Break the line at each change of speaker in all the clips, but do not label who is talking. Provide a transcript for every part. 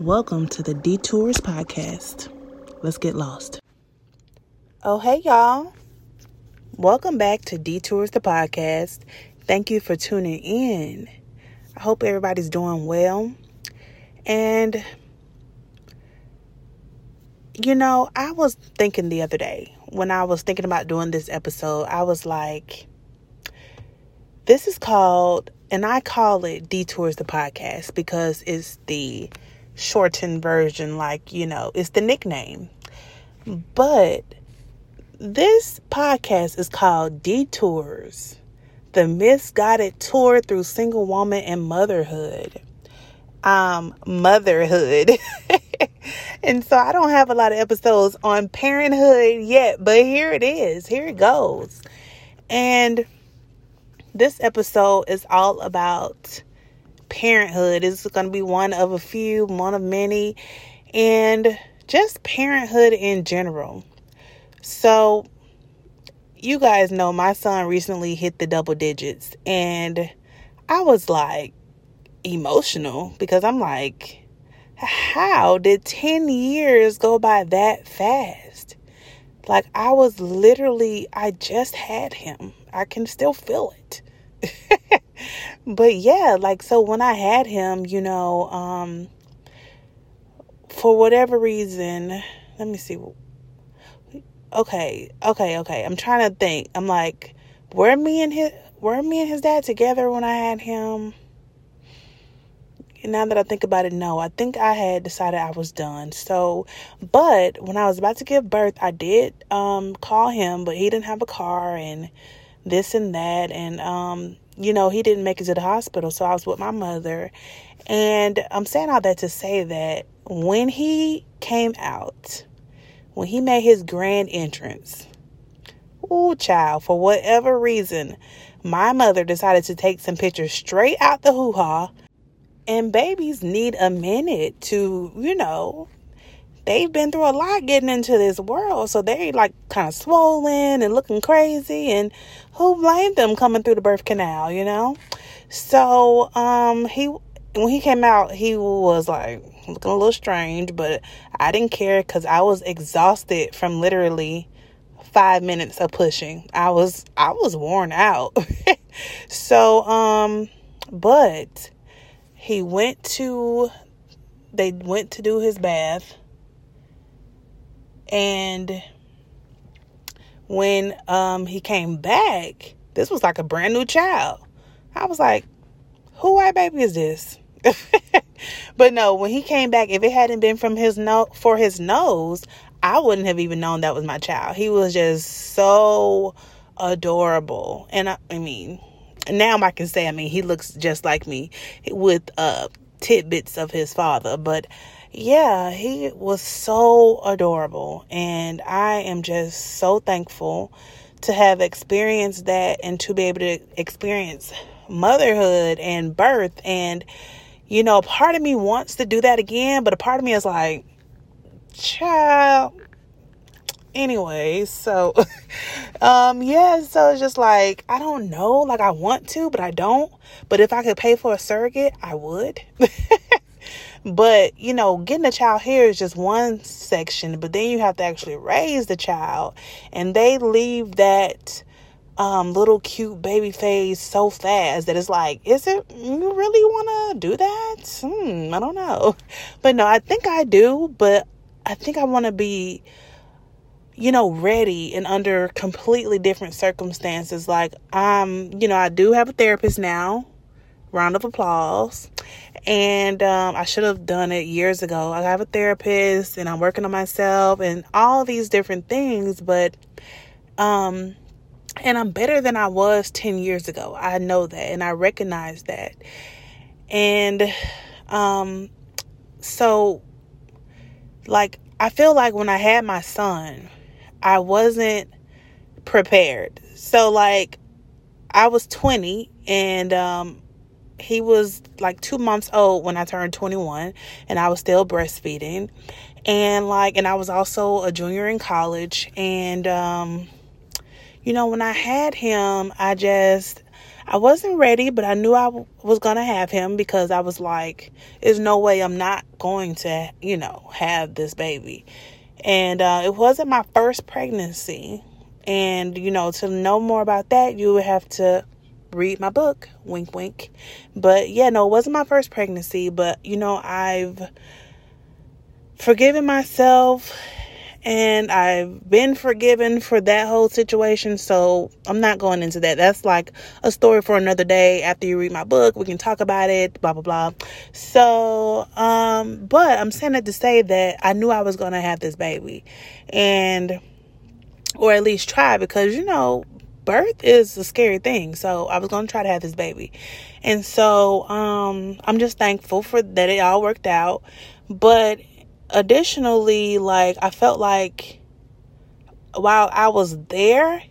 Welcome to the Detours Podcast. Let's get lost.
Oh, hey, y'all. Welcome back to Detours the Podcast. Thank you for tuning in. I hope everybody's doing well. And, you know, I was thinking the other day when I was thinking about doing this episode, I was like, this is called, and I call it Detours the Podcast because it's the shortened version, like, you know, it's the nickname. But this podcast is called Detours, the misguided tour through single woman and motherhood. Um, motherhood. and so I don't have a lot of episodes on parenthood yet, but here it is. Here it goes. And this episode is all about parenthood. It's going to be one of a few, one of many, and just parenthood in general. So, you guys know my son recently hit the double digits, and I was like emotional because I'm like, how did 10 years go by that fast? Like, I was literally, I just had him. I can still feel it. but yeah, like so when I had him, you know, um for whatever reason, let me see. Okay, okay, okay. I'm trying to think. I'm like, were me and his were me and his dad together when I had him? now that I think about it, no, I think I had decided I was done. So, but when I was about to give birth, I did um, call him, but he didn't have a car, and this and that. And, um, you know, he didn't make it to the hospital. So I was with my mother. And I'm saying all that to say that when he came out, when he made his grand entrance, oh, child, for whatever reason, my mother decided to take some pictures straight out the hoo ha. And babies need a minute to, you know, they've been through a lot getting into this world. So they like kind of swollen and looking crazy. And who blamed them coming through the birth canal, you know? So um he when he came out, he was like looking a little strange, but I didn't care because I was exhausted from literally five minutes of pushing. I was I was worn out. so um but he went to they went to do his bath and when um, he came back, this was like a brand new child. I was like, who white baby is this? but no, when he came back, if it hadn't been from his no for his nose, I wouldn't have even known that was my child. He was just so adorable. And I, I mean, now I can say, I mean, he looks just like me with uh tidbits of his father, but yeah, he was so adorable. And I am just so thankful to have experienced that and to be able to experience motherhood and birth. And, you know, part of me wants to do that again, but a part of me is like, child. Anyway, so um yeah, so it's just like I don't know, like I want to, but I don't. But if I could pay for a surrogate, I would. But, you know, getting a child here is just one section, but then you have to actually raise the child. And they leave that um, little cute baby face so fast that it's like, is it, you really want to do that? Hmm, I don't know. But no, I think I do, but I think I want to be, you know, ready and under completely different circumstances. Like, I'm, you know, I do have a therapist now. Round of applause and um, I should have done it years ago. I have a therapist and I'm working on myself and all these different things, but um, and I'm better than I was 10 years ago. I know that and I recognize that. And um, so, like, I feel like when I had my son, I wasn't prepared. So, like, I was 20 and um, he was like two months old when I turned 21 and I was still breastfeeding. And like, and I was also a junior in college. And, um, you know, when I had him, I just, I wasn't ready, but I knew I w- was going to have him because I was like, there's no way I'm not going to, you know, have this baby. And uh, it wasn't my first pregnancy. And, you know, to know more about that, you would have to read my book. Wink, wink. But yeah, no, it wasn't my first pregnancy. But, you know, I've forgiven myself and I've been forgiven for that whole situation. So I'm not going into that. That's like a story for another day. After you read my book, we can talk about it, blah, blah, blah. So, um, but I'm saying it to say that I knew I was going to have this baby and, or at least try because, you know, birth is a scary thing. So I was going to try to have this baby. And so, um, I'm just thankful for that it all worked out. But additionally, like I felt like while I was there,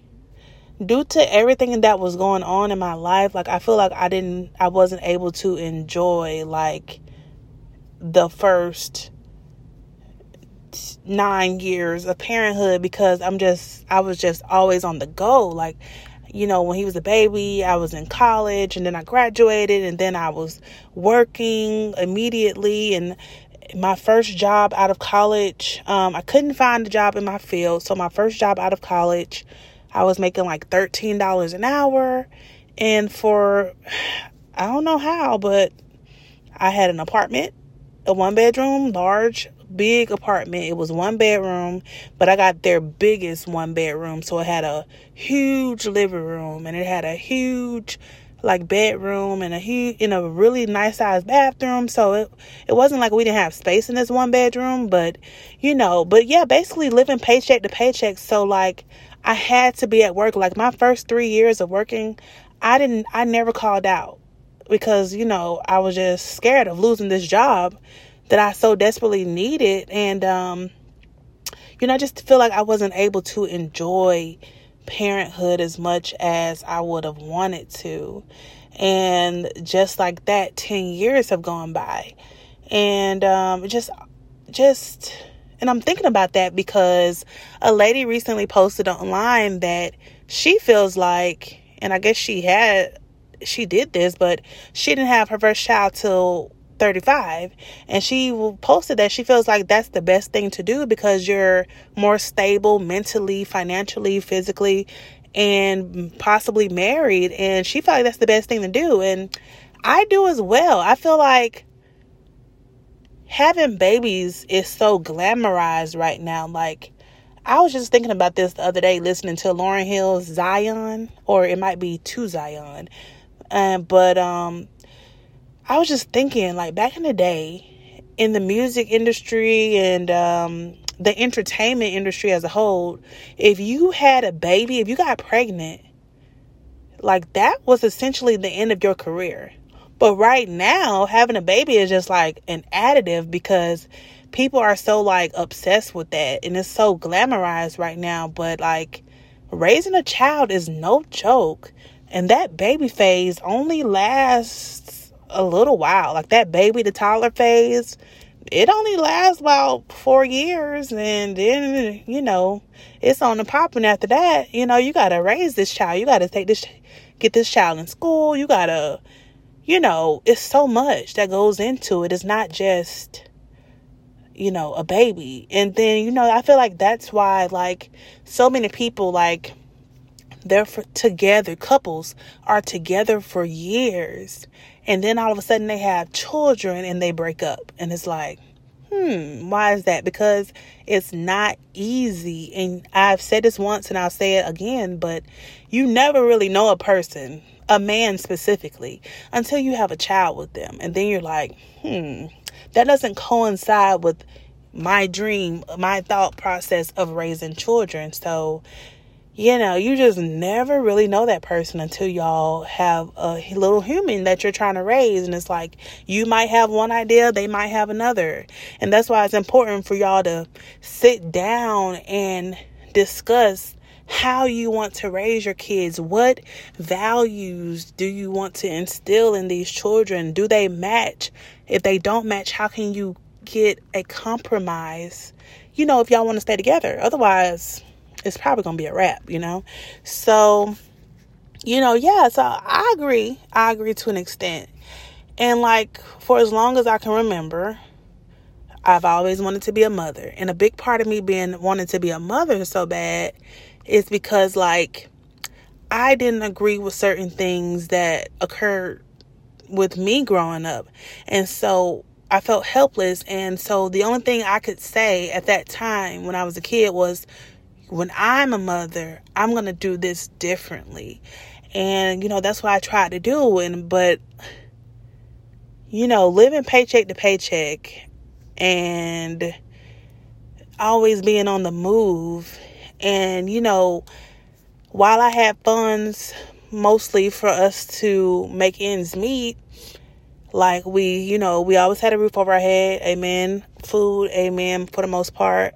due to everything that was going on in my life, like I feel like I didn't I wasn't able to enjoy like the first nine years of parenthood because I'm just I was just always on the go. Like, you know, when he was a baby, I was in college and then I graduated and then I was working immediately and my first job out of college, um, I couldn't find a job in my field. So my first job out of college, I was making like $13 an hour. And for, I don't know how, but I had an apartment, a one bedroom, large, big apartment. It was one bedroom, but I got their biggest one bedroom. So it had a huge living room and it had a huge like bedroom and a huge in a really nice sized bathroom. So it it wasn't like we didn't have space in this one bedroom, but you know, but yeah, basically living paycheck to paycheck. So like I had to be at work. Like my first three years of working, I didn't I never called out because, you know, I was just scared of losing this job that I so desperately needed. And um, you know, I just feel like I wasn't able to enjoy parenthood as much as I would have wanted to. And just like that, 10 years have gone by. And um, just, just, and I'm thinking about that because a lady recently posted online that she feels like, and I guess she had, she did this, but she didn't have her first child till 35 and she posted that she feels like that's the best thing to do because you're more stable mentally financially physically and possibly married and she felt like that's the best thing to do and i do as well. I feel like having babies is so glamorized right now. Like i was just thinking about this the other day listening to lauryn hill's zion or it might be to zion um, but um I was just thinking, like back in the day, in the music industry and um, the entertainment industry as a whole, if you had a baby, if you got pregnant, like that was essentially the end of your career. But right now, having a baby is just like an additive because people are so like obsessed with that and it's so glamorized right now. But like raising a child is no joke. And that baby phase only lasts a little while. Like that baby to toddler phase, it only lasts about four years and then you know it's on the popping after that. You know you gotta raise this child. You gotta take this get this child in school. You gotta you know it's so much that goes into it. It's not just you know a baby. And then you know i feel like that's why like so many people like they're for, together couples are together for years and then all of a sudden they have children and they break up. And it's like, hmm, why is that? Because it's not easy. And I've said this once and I'll say it again, but you never really know a person, a man specifically, until you have a child with them. And then you're like, hmm, that doesn't coincide with my dream, my thought process of raising children. So you know, you just never really know that person until y'all have a little human that you're trying to raise. And it's like you might have one idea, they might have another. And that's why it's important for y'all to sit down and discuss how you want to raise your kids. What values do you want to instill in these children? Do they match? If they don't match, how can you get a compromise? You know, if y'all want to stay together. Otherwise, it's probably to be a wrap, you know? So, you know, yeah, so I agree. I agree to an extent. And like for as long as I can remember, I've always wanted to be a mother. And a big part of me being wanting to be a mother so bad is because like I didn't agree with certain things that occurred with me growing up. And so I felt helpless. And so the only thing I could say at that time when I was a kid was, when I'm a mother, I'm going to do this differently. And, you know, that's what I tried to do. And, but, you know, living paycheck to paycheck and always being on the move. And, you know, while I had funds mostly for us to make ends meet, like we, you know, we always had a roof over our head, amen. Food, amen, for the most part.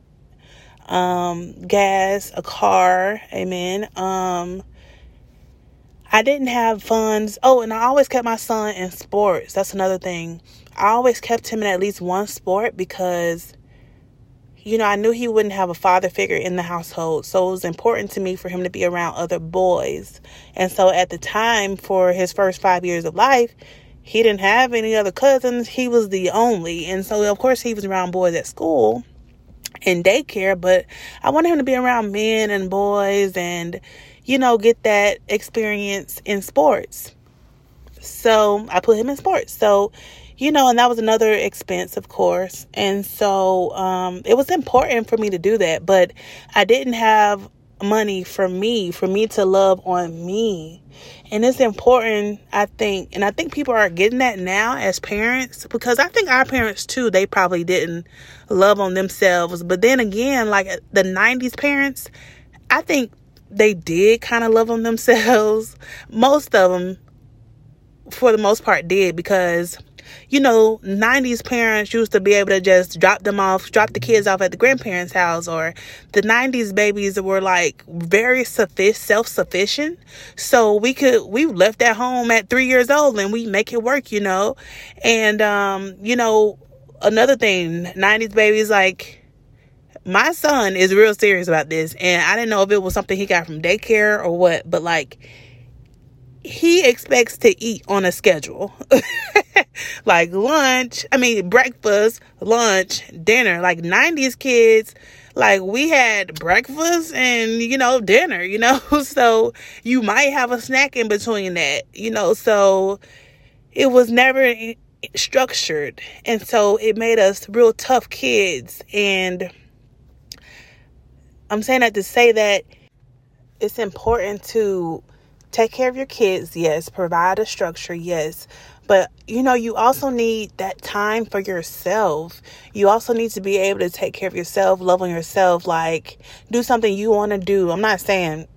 Um, gas, a car, amen. Um, I didn't have funds. Oh, and I always kept my son in sports. That's another thing. I always kept him in at least one sport because you know, I knew he wouldn't have a father figure in the household. So it was important to me for him to be around other boys. And so at the time, for his first five years of life, he didn't have any other cousins. He was the only. And so, of course, he was around boys at school and daycare, but I wanted him to be around men and boys and, you know, get that experience in sports. So I put him in sports. So you know, and that was another expense, of course. And so um, it was important for me to do that, but I didn't have money for me, for me to love on me. And it's important, I think, and I think people are getting that now as parents because I think our parents too, they probably didn't love on themselves. But then again, like uh, the 90s parents, I think they did kind of love on themselves. Most of them, for the most part, did because you know, 90s parents used to be able to just drop them off, drop the kids off at the grandparents' house, or the 90s babies were like very self sufficient. So we could, we left at home at three years old and we make it work, you know. And, um, you know, another thing, 90s babies, like, my son is real serious about this. And I didn't know if it was something he got from daycare or what, but like, he expects to eat on a schedule. like lunch, I mean breakfast, lunch, dinner. Like 90s kids, like we had breakfast and you know dinner, you know. so you might have a snack in between that, you know. So it was never structured. And so it made us real tough kids and I'm saying that to say that it's important to take care of your kids, yes, provide a structure, yes. But you know, you also need that time for yourself. You also need to be able to take care of yourself, love on yourself, like do something you want to do. I'm not saying,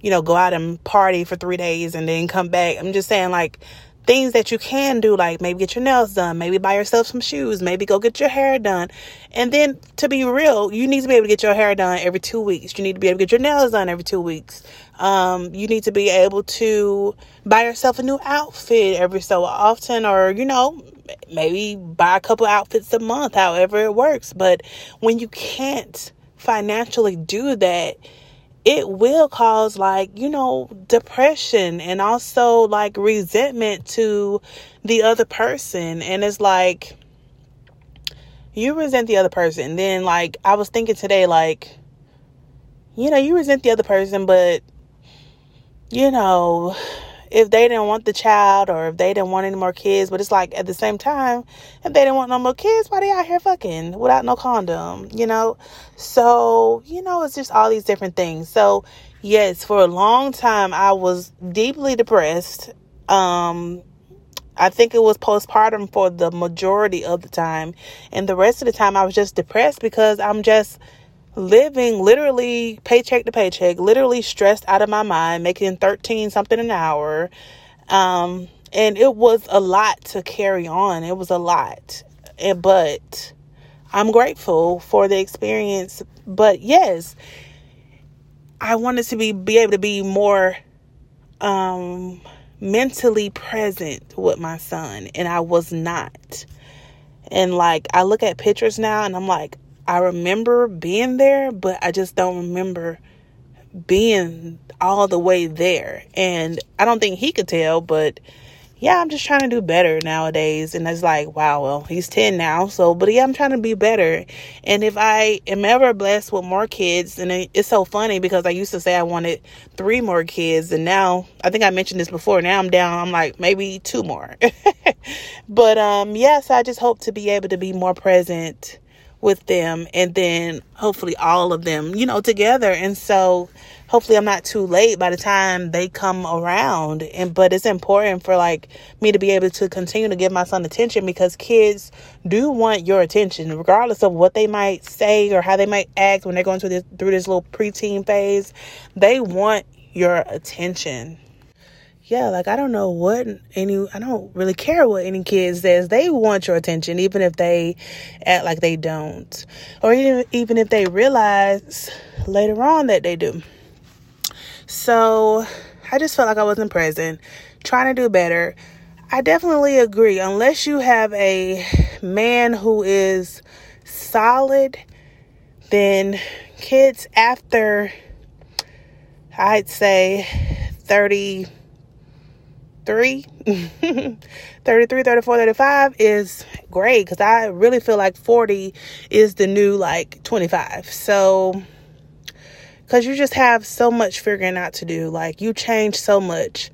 you know, go out and party for three days and then come back. I'm just saying, like, things that you can do, like maybe get your nails done, maybe buy yourself some shoes, maybe go get your hair done. And then to be real, you need to be able to get your hair done every two weeks. You need to be able to get your nails done every two weeks. Um, you need to be able to buy yourself a new outfit every so often, or, you know, maybe buy a couple outfits a month, however it works. But when you can't financially do that, it will cause like you know depression and also like resentment to the other person and it's like you resent the other person then like i was thinking today like you know you resent the other person but you know if they didn't want the child or if they didn't want any more kids. But it's like at the same time, if they didn't want no more kids, why they out here fucking without no condom, you know? So, you know, it's just all these different things. So, yes, for a long time I was deeply depressed. Um I think it was postpartum for the majority of the time. And the rest of the time I was just depressed because I'm just living literally paycheck to paycheck, literally stressed out of my mind, making 13 something an hour. Um, and it was a lot to carry on. It was a lot. And, but I'm grateful for the experience. But yes, I wanted to be be able to be more um mentally present with my son and I was not. And like I look at pictures now and I'm like, I remember being there, but I just don't remember being all the way there. And I don't think he could tell, but yeah, I'm just trying to do better nowadays. And it's like, wow, well, he's 10 now. So, but yeah, I'm trying to be better. And if I am ever blessed with more kids, and it's so funny because I used to say I wanted three more kids. And now, I think I mentioned this before. Now I'm down. I'm like, maybe two more. but, um, yes, I just hope to be able to be more present with them and then hopefully all of them, you know, together. And so hopefully I'm not too late by the time they come around. And but it's important for like me to be able to continue to give my son attention because kids do want your attention, regardless of what they might say or how they might act when they're going through this through this little preteen phase. They want your attention yeah, like I don't know what any, I don't really care what any kid says. They want your attention, even if they act like they don't, or even even if they realize later on that they do. So I just felt like I wasn't present, trying to do better. I definitely agree. Unless you have a man who is solid, then kids after I'd say 30 33 33 34 35 is great because i really feel like 40 is the new like 25 so because you just have so much figuring out to do like you change so much.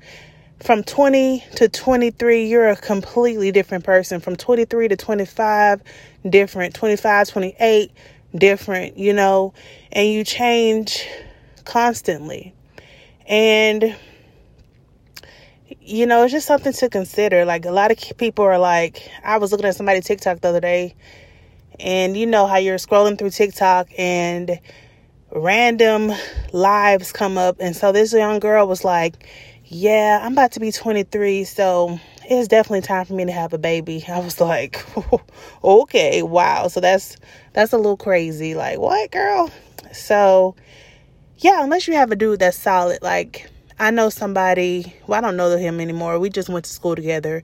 From 20 to 23 you're a completely different person. From 23 to 25 different. 25 28 different you know? And you change constantly. And you know, it's just something to consider. Like a lot of people are like, I was looking at somebody TikTok the other day, and you know how you're scrolling through TikTok and random lives come up, and so this young girl was like, "Yeah, I'm about to be 23, so it's definitely time for me to have a baby." I was like, "Okay, wow." So that's that's a little crazy. Like, what, girl? So yeah, unless you have a dude that's solid, like I know somebody, well, I don't know him anymore. We just went to school together.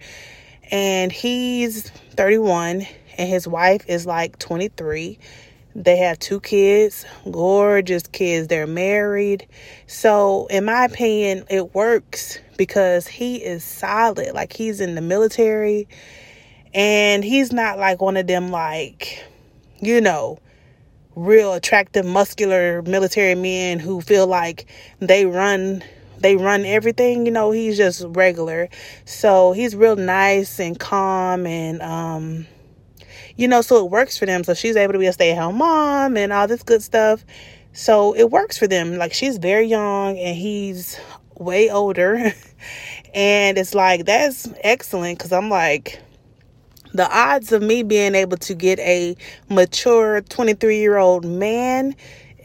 And he's 31 and his wife is like 23. They have two kids, gorgeous kids. They're married. So, in my opinion, it works because he is solid. Like, he's in the military and he's not like one of them, like, you know, real attractive, muscular military men who feel like they run they run everything, you know, he's just regular. So he's real nice and calm and um you know, so it works for them. So she's able to be a stay-at-home mom and all this good stuff. So it works for them. Like she's very young and he's way older. and it's like that's excellent cuz I'm like the odds of me being able to get a mature 23 year old man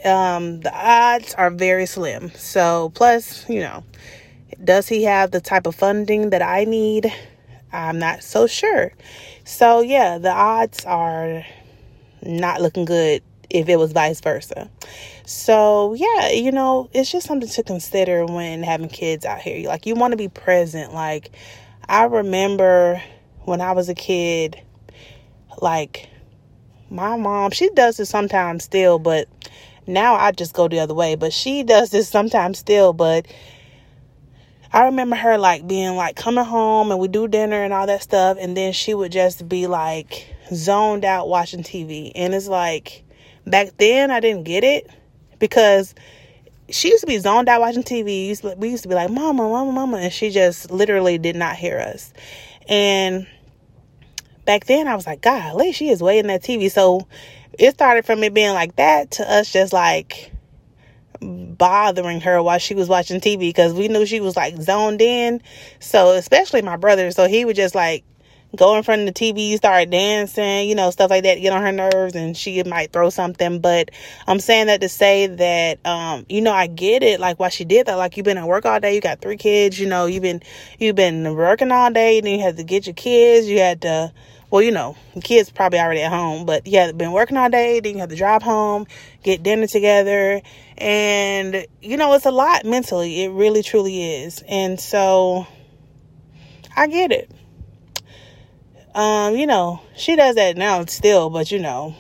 um, the odds are very slim. So, plus, you know, does he have the type of funding that I need? I'm not so sure. So, yeah, the odds are not looking good if it was vice versa. So, yeah, you know, it's just something to consider when having kids out here. Like, you want to be present. Like, I remember when I was a kid, like, my mom, she does it sometimes still, but now I just go the other way, but she does this sometimes still. But I remember her like being like coming home and we do dinner and all that stuff, and then she would just be like zoned out watching TV. And it's like back then I didn't get it because she used to be zoned out watching TV. We used to be like, Mama, Mama, Mama, and she just literally did not hear us. And back then I was like, golly, she is way in that TV. So it started from it being like that to us just like bothering her while she was watching TV because we knew she was like zoned in. So, especially my brother, so he would just like go in front of the TV, start dancing, you know, stuff like that, get on her nerves, and she might throw something. But I'm saying that to say that, um, you know, I get it, like why she did that. Like you've been at work all day, you got three kids, you know, you've been you've been working all day, then you had to get your kids, you had to well, you know, the kids probably already at home, but you yeah, been working all day. Then you have to drive home, get dinner together, and you know, it's a lot mentally. It really, truly is. And so, I get it. Um, you know, she does that now still, but you know,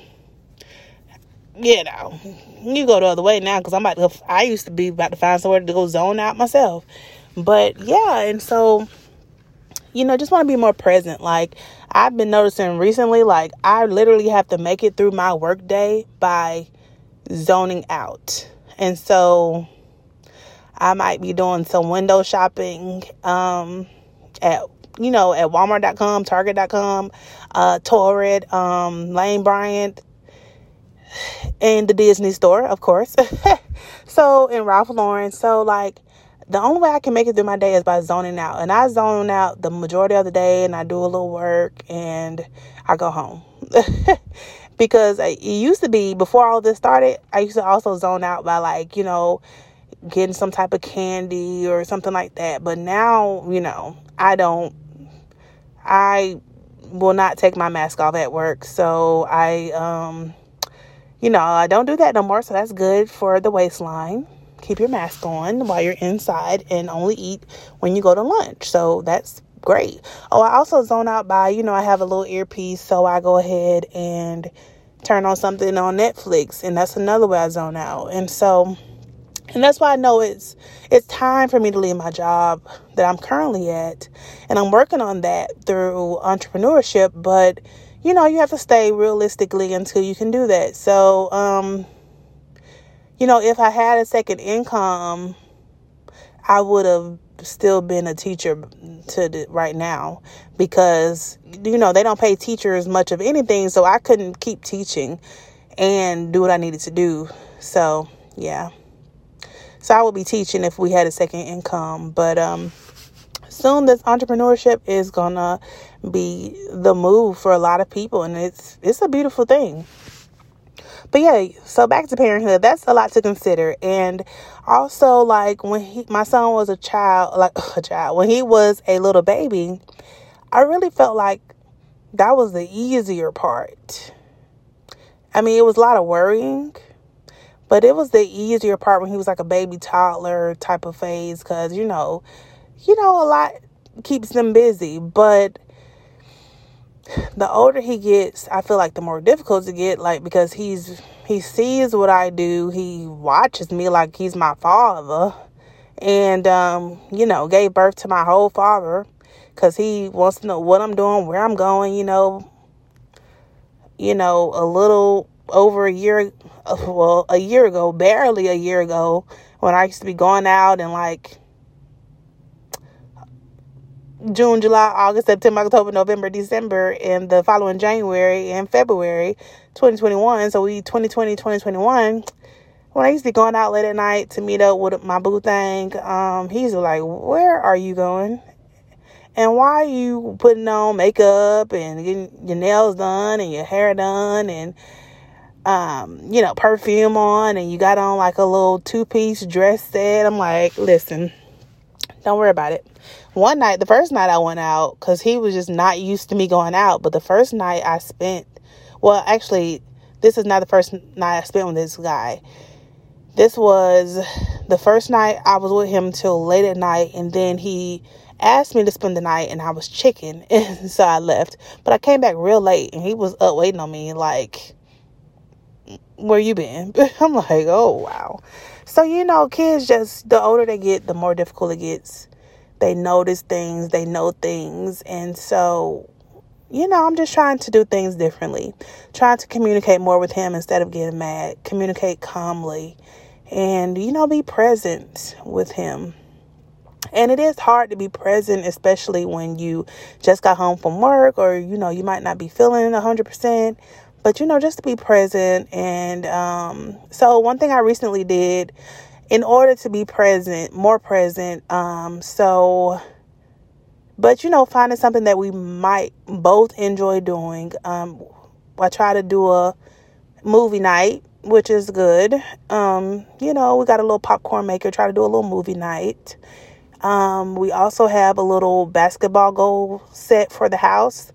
you know, you go the other way now because I'm about to. I used to be about to find somewhere to go zone out myself, but yeah, and so you know, just want to be more present. Like I've been noticing recently, like I literally have to make it through my workday by zoning out, and so I might be doing some window shopping um, at you know at Walmart.com, Target.com, uh, Torrid, um, Lane Bryant, and the Disney store, of course. so in Ralph Lauren. So like the only way I can make it through my day is by zoning out. And I zone out the majority of the day and I do a little work and I go home. because it used to be before all this started, I used to also zone out by like, you know, getting some type of candy or something like that. But now, you know, I don't I will not take my mask off at work. So I um you know, I don't do that no more, so that's good for the waistline. Keep your mask on while you're inside and only eat when you go to lunch. So that's great. Oh, I also zone out by, you know, I have a little earpiece, so I go ahead and turn on something on Netflix, and that's another way I zone out. And so and that's why I know it's it's time for me to leave my job that I'm currently at. And I'm working on that through entrepreneurship, but you know, you have to stay realistically until you can do that. So, um, you know, if I had a second income, I would have still been a teacher to the, right now because you know they don't pay teachers much of anything, so I couldn't keep teaching and do what I needed to do. So yeah, so I would be teaching if we had a second income, but um, soon this entrepreneurship is gonna be the move for a lot of people and it's it's a beautiful thing but yeah so back to parenthood that's a lot to consider and also like when he my son was a child like a child when he was a little baby i really felt like that was the easier part i mean it was a lot of worrying but it was the easier part when he was like a baby toddler type of phase because you know you know, a lot keeps them busy. But the older he gets, I feel like the more difficult to get, like because he's he sees what I do, he watches me like he's my father, and um, you know, gave birth to my whole father because he wants to know what I'm doing, where I'm going, you know, you know, a little over a year, well, a year ago, barely a year ago, when I used to be going out and like June, July, August, September, October, November, December, and the following January and February 2021. So we 2020, 2021. When I used to be going out late at night to meet up with my boo thing, um, he's like, Where are you going? And why are you putting on makeup and getting your nails done and your hair done and um, you know, perfume on and you got on like a little two piece dress set? I'm like, listen, don't worry about it one night, the first night I went out, because he was just not used to me going out, but the first night I spent, well, actually, this is not the first night I spent with this guy. This was the first night I was with him till late at night, and then he asked me to spend the night, and I was chicken, and so I left. But I came back real late, and he was up waiting on me, like, where you been? I'm like, oh wow. So you know, kids just the older they get, the more difficult it gets they notice things, they know things. And so, you know, I'm just trying to do things differently, trying to communicate more with him instead of getting mad, communicate calmly, and, you know, be present with him. And it is hard to be present, especially when you just got home from work or, you know, you might not be feeling 100%. But, you know, just to be present. And um, so, one thing I recently did in order to be present, more present. Um, so, but you know, finding something that we might both enjoy doing. Um, I try to do a movie night, which is good. Um, you know, we got a little popcorn maker, try to do a little movie night. Um, we also have a little basketball goal set for the house.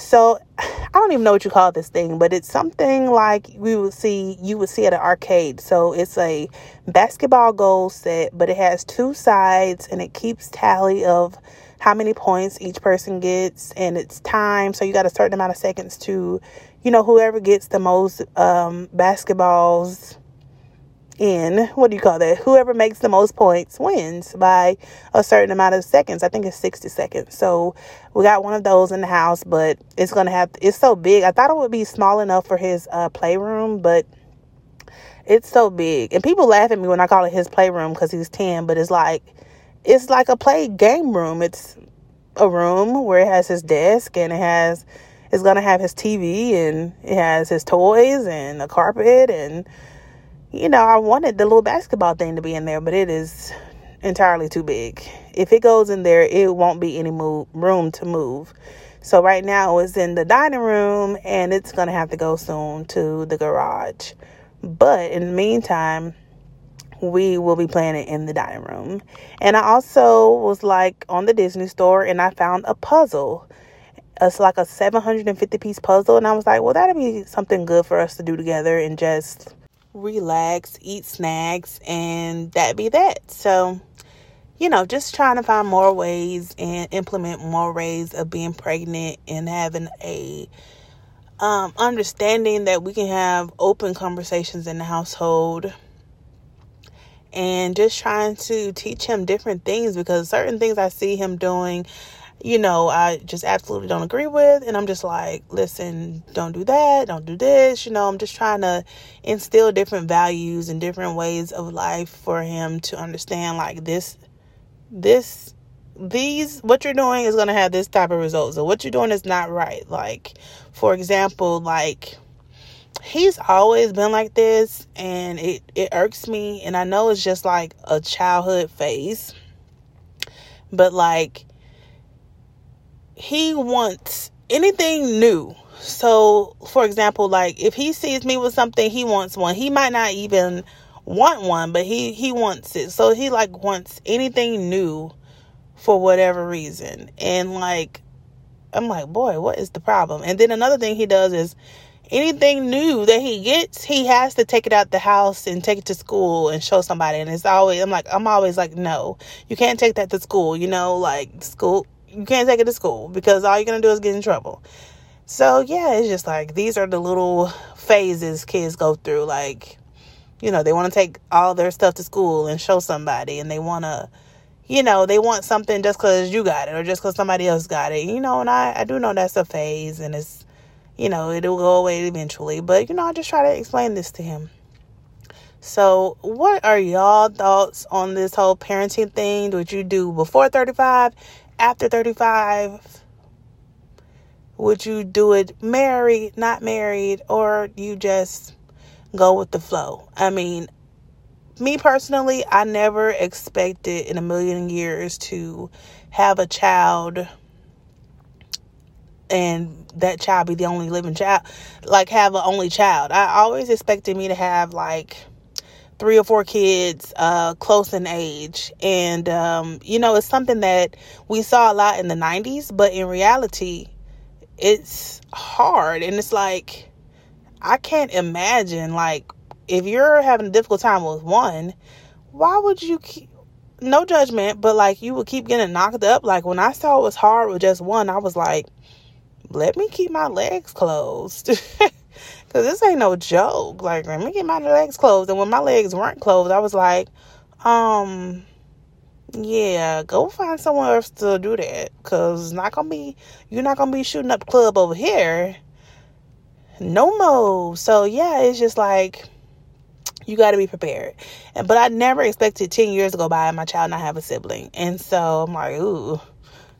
So I don't even know what you call this thing, but it's something like we would see you would see at an arcade. So it's a basketball goal set, but it has two sides and it keeps tally of how many points each person gets and it's time. So you got a certain amount of seconds to you know, whoever gets the most um, basketballs in, what do you call that? Whoever makes the most points wins by a certain amount of seconds. I think it's 60 seconds. So we got one of those in the house, but it's to have, it's so big. I thought it would be small enough for his uh, playroom, but it's so big. And people laugh at me when I call it his playroom because he's 10, but it's like, it's like a play game room. It's a room where it has his desk and it has it's gonna have his TV and it has his toys and a carpet and you know I wanted the little basketball thing to be in there, but it is entirely too big. If it goes in there, it won't be any move, room to move. So right now it's in the dining room and it's gonna have to go soon to the garage. But in the meantime, we will be playing it in the dining room. And I also was like on the Disney store and I found a puzzle. It's like a 750 piece puzzle. And I was like, well, that'll be something good for us to do together and just relax, eat snacks, and that be that. So, you know, just trying to find more ways and implement more ways of being pregnant and having a um, understanding that we can have open conversations in the household and just trying to teach him different things because certain things I see him doing, you know, I just absolutely don't agree with. And I'm just like, listen, don't do that, don't do this. You know, I'm just trying to instill different values and different ways of life for him to understand like this, this, these, what you're doing is going to have this type of results. So what you're doing is not right. Like, for example, like, he's always been like this and it, it irks me and i know it's just like a childhood phase but like he wants anything new. So for example like if he sees me with something he wants one. He might not even want one but he he wants it. So he like wants anything new for whatever reason. And like i'm like boy what is the problem? And then another thing he does is anything new that he gets, he has to take it out the house and take it to school and show somebody. And it's always, I'm like, I'm always like, no, you can't take that to school. You know, like school, you can't take it to school because all you're to do is get in trouble. So, yeah, it's just like these are the little phases kids go through. Like, you know, they want to take all their stuff to school and show somebody, and they want to, you know, they want something just because you got it or just because somebody else got it, you know, and I, I do know that's a phase and it's, you know, it'll go away eventually. But, you know, I just try to explain this to him. So, what are y'all thoughts on this whole parenting thing? What you do before 35, after 35? Would you do it married, not married, or you just go with the flow? I mean, me personally, I never expected in a million years to have a child and that child be the only living child, like have an only child. I always expected me to have like three or four kids uh, close in age. And, um, you know, it's something that we saw a lot in the 90s, but in reality, it's hard. And it's like, I can't imagine, like, if you're having a difficult time with one, why would you keep, no judgment, but like you would keep getting knocked up. Like when I saw it was hard with just one, I was like, let me keep my legs closed. Because this ain't no joke. Like, let me get my legs closed. And when my legs weren't closed, I was like, um, yeah, go find somewhere else to do that. Because not to be, you're not to be shooting up club over here. No more. So, yeah, it's just like, you got to be prepared. And, but I never expected 10 years to go by and my child not have a sibling. And so I'm like, ooh,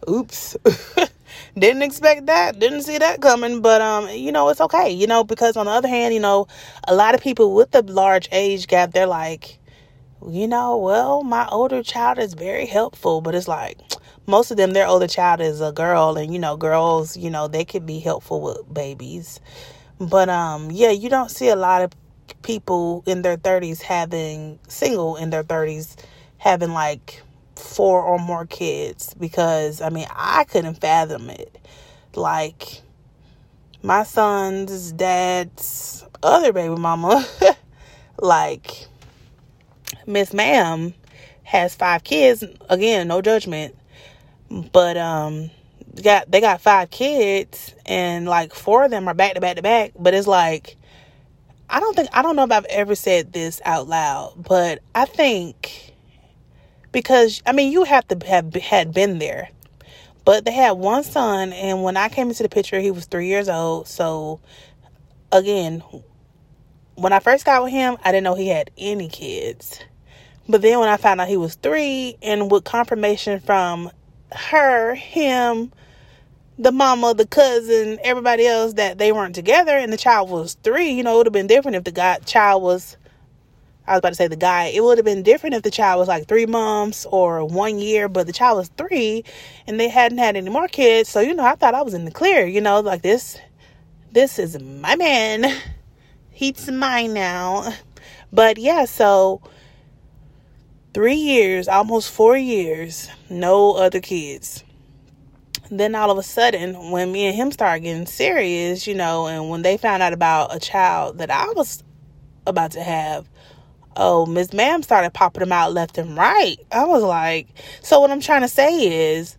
oops. didn't expect that didn't see that coming but um you know it's okay you know because on the other hand you know a lot of people with the large age gap they're like you know well my older child is very helpful but it's like most of them their older child is a girl and you know girls you know they could be helpful with babies. But um yeah you don't see a lot of people in their 30s having single in their 30s having like four or more kids because I mean, I couldn't fathom it. Like, my son's dad's other baby mama, like, Miss Ma'am has five kids. Again, no judgment. But, um, got they got five kids and like four of them are back to back to back but it's like i don't think i don't know if i've ever said this out loud but i think because i mean you have to have had been there. But they had one son and when i came into the picture he was three years old. So again when i first got with him i didn't know he had any kids. But then when i found out he was three and with confirmation from her, him, the mama, the cousin, everybody else that they weren't together and the child was three, you know, it would have been different if the guy child was I was about to say the guy, it would have been different if the child was like three months or one year, but the child was three and they hadn't had any more kids. So, you know, I thought I was in the clear, you know, like this this is my man. He's mine now. But yeah, so three years, almost four years, no other kids. Then all of a sudden, when me and him started getting serious, you know, and when they found out about a child that I was about to have, oh, Miss Ma'am started popping them out left and right. I was like, so what I'm trying to say is,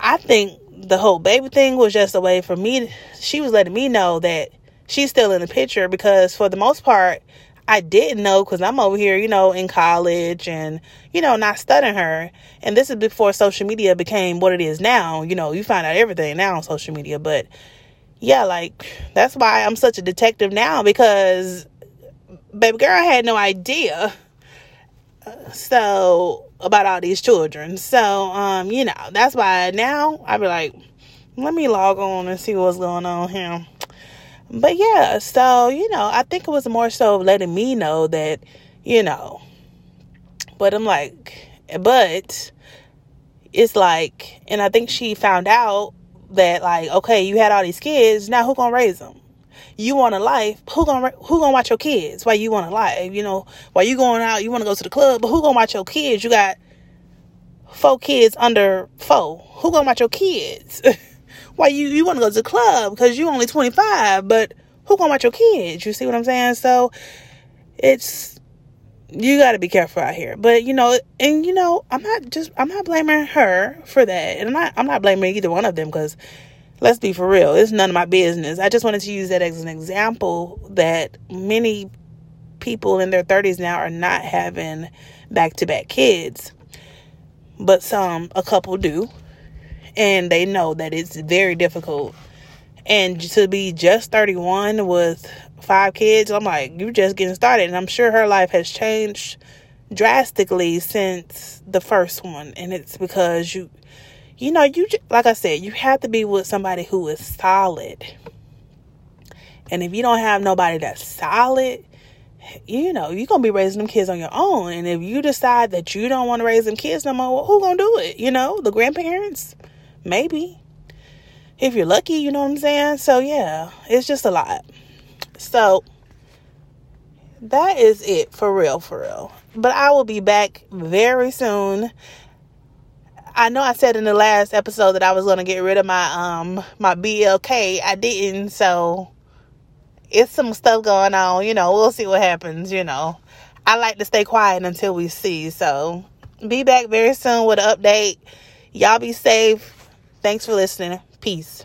I think the whole baby thing was just a way for me. She was letting me know that she's still in the picture because for the most part, I didn't know because I'm over here, you know, in college and, you know, not studying her. And this is before social media became what it is now. You know, you find out everything now on social media. But yeah, like, that's why I'm such a detective now because baby girl had no idea. So, about all these children. So, um, you know, that's why now I'd be like, let me log on and see what's going on here but yeah, so, you know, I think it was more so letting me know that, you know, but I'm like, but it's like, and I think she found out that like, okay, you had all these kids, now who gonna raise them? You want a life, who gonna who gonna watch your kids? Why you want a life? You know, while you going out, you want to go to the club, but who gonna watch your kids? You got four kids under four. Who gonna watch your kids? why you you want to go to the club because you only 25 but who gonna watch your kids you see what i'm saying so it's you got to be careful out here but you know and you know i'm not just i'm not blaming her for that and i'm not i'm not blaming either one of them because let's be for real it's none of my business i just wanted to use that as an example that many people in their 30s now are not having back-to-back kids but some a couple do and they know that it's very difficult. And to be just 31 with five kids, I'm like, you're just getting started. And I'm sure her life has changed drastically since the first one. And it's because you, you know, you, like I said, you have to be with somebody who is solid. And if you don't have nobody that's solid, you know, you're to be raising them kids on your own. And if you decide that you don't want to raise them kids no more, well, who to do it? You know, the grandparents? Maybe. If you're lucky, you know what I'm saying? So, yeah, it's just a lot. So, that is it for real, for real. But I will be back very soon. I know I said in the last episode that I was to get rid of my um my BLK. I didn't, so it's some stuff going on, you know. We'll see what happens, you know. I like to stay quiet until we see. So, be back very soon with an update. Y'all be safe. Thanks for listening. Peace.